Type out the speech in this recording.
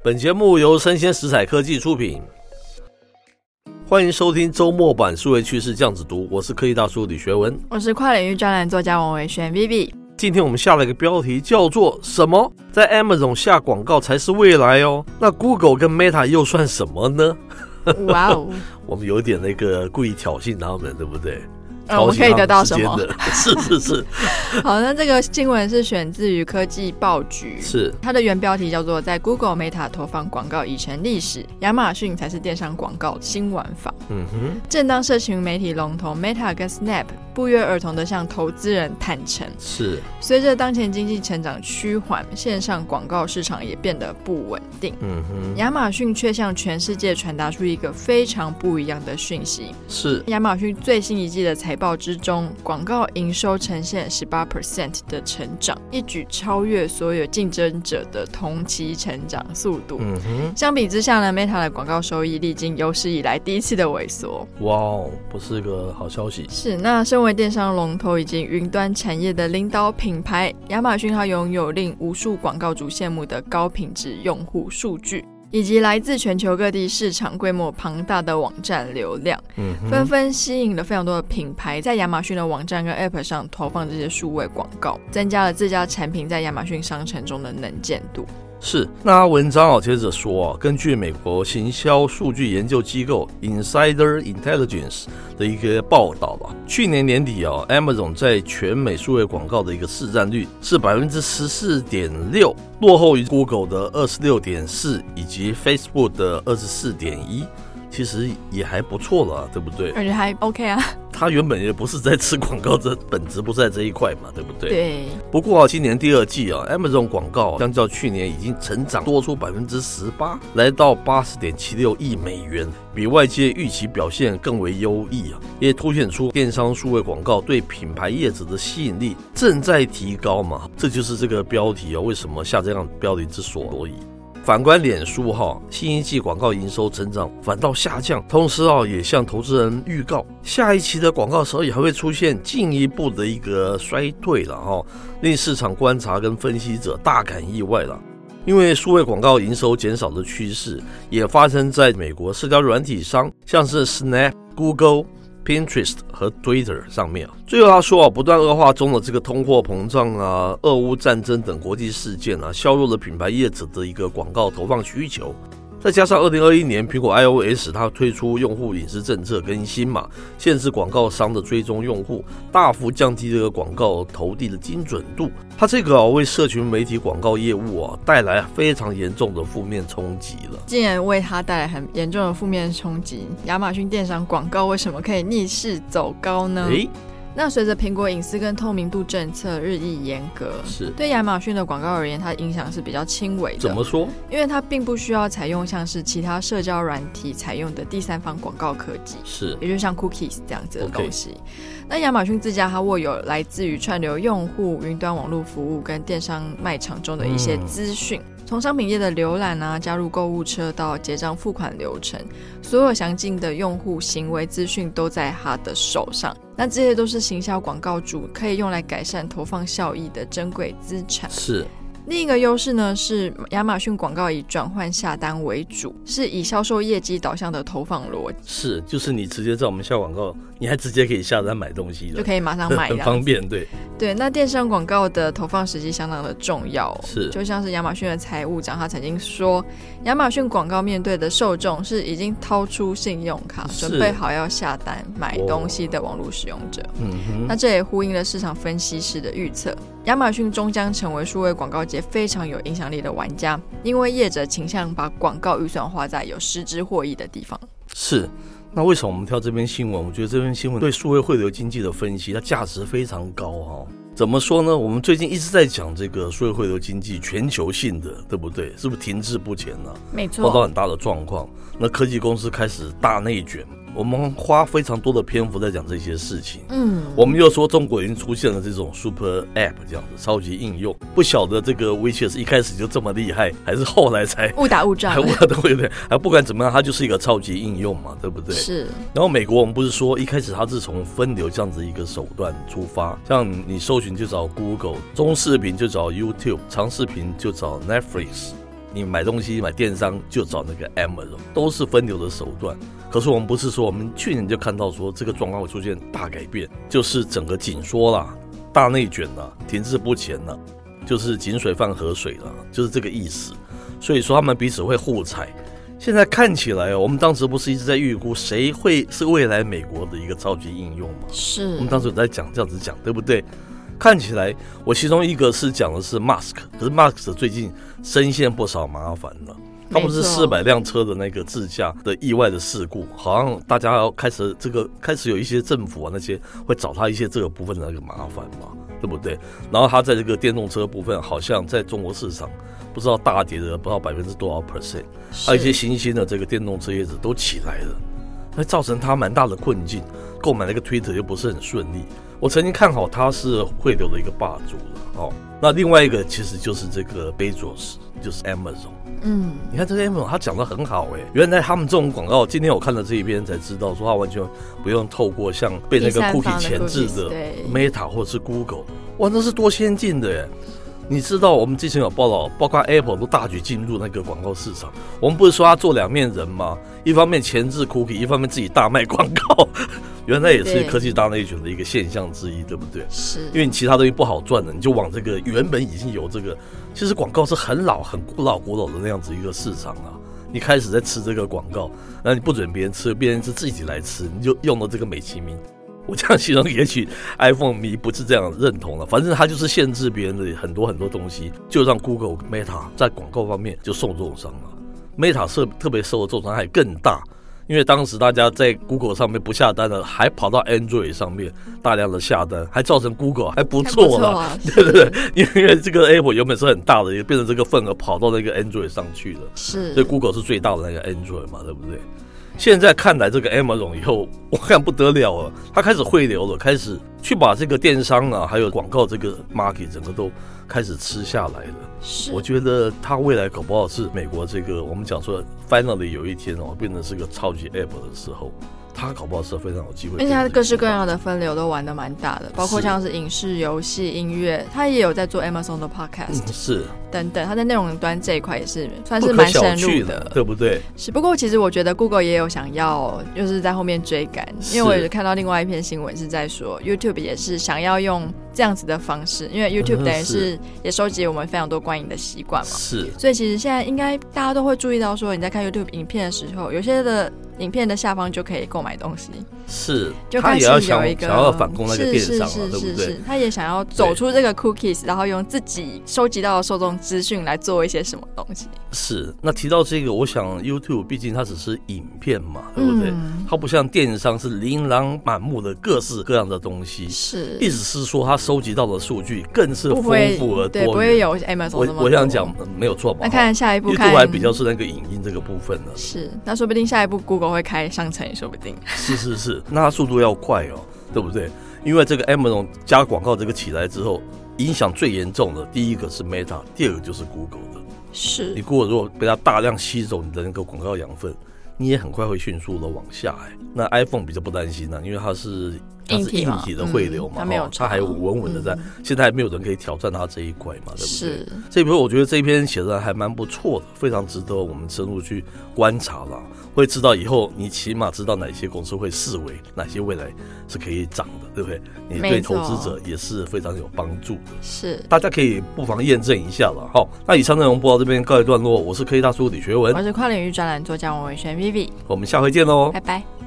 本节目由生鲜食材科技出品，欢迎收听周末版数位趋势酱子读，我是科技大叔李学文，我是跨领域专栏作家王维轩 Vivi。今天我们下了一个标题，叫做“什么在 Amazon 下广告才是未来哦”。那 Google 跟 Meta 又算什么呢？哇哦，我们有点那个故意挑衅他们，对不对？嗯、我们可以得到什么？是是 是。好，那这个新闻是选自于科技报局，是它的原标题叫做“在 Google Meta 投放广告已成历史，亚马逊才是电商广告新玩法”。嗯哼。正当社群媒体龙头 Meta 跟 Snap 不约而同的向投资人坦诚，是随着当前经济成长趋缓，线上广告市场也变得不稳定。嗯哼。亚马逊却向全世界传达出一个非常不一样的讯息：是亚马逊最新一季的财报之中，广告营收呈现十八 percent 的成长，一举超越所有竞争者的同期成长速度。嗯哼，相比之下呢，Meta 的广告收益历经有史以来第一次的萎缩。哇哦，不是个好消息。是，那身为电商龙头以及云端产业的领导品牌，亚马逊它拥有令无数广告主羡慕的高品质用户数据。以及来自全球各地市场规模庞大的网站流量，嗯，纷纷吸引了非常多的品牌在亚马逊的网站跟 App 上投放这些数位广告，增加了自家产品在亚马逊商城中的能见度。是，那文章啊接着说啊，根据美国行销数据研究机构 Insider Intelligence 的一个报道吧，去年年底啊，Amazon 在全美数位广告的一个市占率是百分之十四点六，落后于 Google 的二十六点四以及 Facebook 的二十四点一。其实也还不错了，对不对？感觉还 OK 啊。他原本也不是在吃广告，这本质不是在这一块嘛，对不对？对。不过啊，今年第二季啊，Amazon 广告相较去年已经成长多出百分之十八，来到八十点七六亿美元，比外界预期表现更为优异啊，也凸显出电商数位广告对品牌业者的吸引力正在提高嘛。这就是这个标题啊，为什么下这样标题之所以。反观脸书哈，新一季广告营收增长反倒下降，同时啊也向投资人预告，下一期的广告收益还会出现进一步的一个衰退了哈，令市场观察跟分析者大感意外了。因为数位广告营收减少的趋势也发生在美国社交软体商，像是 Snap、Google。Pinterest 和 Twitter 上面啊，最后他说啊，不断恶化中的这个通货膨胀啊、俄乌战争等国际事件啊，削弱了品牌业者的一个广告投放需求。再加上二零二一年苹果 iOS 它推出用户隐私政策更新嘛，限制广告商的追踪用户，大幅降低这个广告投递的精准度。它这个啊为社群媒体广告业务啊带来非常严重的负面冲击了。竟然为它带来很严重的负面冲击，亚马逊电商广告为什么可以逆势走高呢？诶那随着苹果隐私跟透明度政策日益严格，是对亚马逊的广告而言，它影响是比较轻微的。怎么说？因为它并不需要采用像是其他社交软体采用的第三方广告科技，是，也就像 cookies 这样子的东西。那亚马逊自家它握有来自于串流用户、云端网络服务跟电商卖场中的一些资讯。嗯从商品页的浏览啊，加入购物车到结账付款流程，所有详尽的用户行为资讯都在他的手上。那这些都是行销广告主可以用来改善投放效益的珍贵资产。是。另一个优势呢，是亚马逊广告以转换下单为主，是以销售业绩导向的投放逻辑。是，就是你直接在我们下广告，你还直接可以下单买东西的，就可以马上买，很方便。对对，那电商广告的投放时机相当的重要哦。是，就像是亚马逊的财务长他曾经说，亚马逊广告面对的受众是已经掏出信用卡，准备好要下单买东西的网络使用者。嗯哼，那这也呼应了市场分析师的预测，亚马逊终将成为数位广告界。非常有影响力的玩家，因为业者倾向把广告预算花在有实质获益的地方。是，那为什么我们挑这篇新闻？我觉得这篇新闻对数位汇流经济的分析，它价值非常高哈。怎么说呢？我们最近一直在讲这个数位汇流经济全球性的，对不对？是不是停滞不前呢？没错，碰到很大的状况，那科技公司开始大内卷。我们花非常多的篇幅在讲这些事情。嗯，我们又说中国已经出现了这种 super app 这样子超级应用，不晓得这个 WeChat 是一开始就这么厉害，还是后来才误打误撞？还 误打误撞，还 不管怎么样，它就是一个超级应用嘛，对不对？是。然后美国我们不是说一开始它是从分流这样子一个手段出发，像你搜寻就找 Google，中视频就找 YouTube，长视频就找 Netflix。你买东西买电商就找那个 Amazon，都是分流的手段。可是我们不是说，我们去年就看到说这个状况会出现大改变，就是整个紧缩了，大内卷了，停滞不前了，就是井水犯河水了，就是这个意思。所以说他们彼此会互踩。现在看起来哦，我们当时不是一直在预估谁会是未来美国的一个超级应用吗？是我们当时有在讲这样子讲，对不对？看起来我其中一个是讲的是 Musk，可是 Musk 最近深陷不少麻烦了。他不是四百辆车的那个自驾的意外的事故，好像大家要开始这个开始有一些政府啊那些会找他一些这个部分的那个麻烦嘛，对不对？然后他在这个电动车部分，好像在中国市场。不知道大跌的不知道百分之多少 percent，还有一些新兴的这个电动车业者都起来了，那造成他蛮大的困境。购买那个 Twitter 又不是很顺利。我曾经看好他是汇流的一个霸主了哦。那另外一个其实就是这个 Bezos，就是 Amazon。嗯，你看这个 Amazon，他讲的很好哎。原来他们这种广告，今天我看了这一篇才知道，说他完全不用透过像被那个 cookie 前置的 Meta 或者是 Google，哇，那是多先进的耶。你知道我们之前有报道，包括 Apple 都大举进入那个广告市场。我们不是说他做两面人吗？一方面前置 Cookie，一方面自己大卖广告。原来也是科技大内卷的一个现象之一，对不对？是。因为你其他东西不好赚的，你就往这个原本已经有这个，其实广告是很老、很古老、古老的那样子一个市场啊。你开始在吃这个广告，那你不准别人吃，别人是自己来吃，你就用了这个美其名。我这样形容，也许 iPhone 迷不是这样认同了。反正它就是限制别人的很多很多东西，就让 Google Meta 在广告方面就受重伤了。Meta 特特别受的重伤还更大，因为当时大家在 Google 上面不下单了，还跑到 Android 上面大量的下单，还造成 Google 还不错了，啊、对不对？因为这个 Apple 原本是很大的，也变成这个份额跑到那个 Android 上去了。是，所以 Google 是最大的那个 Android 嘛，对不对？现在看来，这个 Amazon 以后我看不得了了，他开始汇流了，开始去把这个电商啊，还有广告这个 market 整个都开始吃下来了。是，我觉得他未来搞不好是美国这个我们讲说，finally 有一天哦，变成是个超级 app 的时候。他搞不好是非常有机会，而且他各式各样的分流都玩的蛮大的，包括像是影视、游戏、音乐，他也有在做 Amazon 的 Podcast，嗯、是。等等，他在内容端这一块也是算是蛮深入的，的，对不对？是，不过其实我觉得 Google 也有想要，就是在后面追赶，因为我也看到另外一篇新闻是在说 YouTube 也是想要用这样子的方式，因为 YouTube 等于是也收集我们非常多观影的习惯嘛，是，所以其实现在应该大家都会注意到说，你在看 YouTube 影片的时候，有些的。影片的下方就可以购买东西，是，就开始有一个想要反攻那个电商了，对不对？他也想要走出这个 cookies，然后用自己收集到的受众资讯来做一些什么东西。是，那提到这个，我想 YouTube 毕竟它只是影片嘛，对不对？嗯、它不像电商是琳琅满目的各式各样的东西，是，意思是说它收集到的数据更是丰富而多。对，不会有 Amazon 我我想讲没有错吧？那看下一步看，YouTube 还比较是那个影音这个部分呢。是，那说不定下一步 Google。会开商城也说不定。是是是，那它速度要快哦，对不对？因为这个 Amazon 加广告这个起来之后，影响最严重的第一个是 Meta，第二个就是 Google 的。是你 Google 如果被它大量吸走你的那个广告养分，你也很快会迅速的往下哎。那 iPhone 比较不担心呢、啊，因为它是。它是硬体的汇流嘛，它没有，它还稳稳的在，现在还没有人可以挑战它这一块嘛，对不对？是。这一篇我觉得这一篇写的还蛮不错的，非常值得我们深入去观察了，会知道以后你起码知道哪些公司会视为，哪些未来是可以涨的，对不对？你对投资者也是非常有帮助的。是。大家可以不妨验证一下了。好，那以上内容播到这边告一段落，我是科技大叔李学文，我是跨领域专栏作家王伟轩 Vivi，我们下回见喽，拜拜。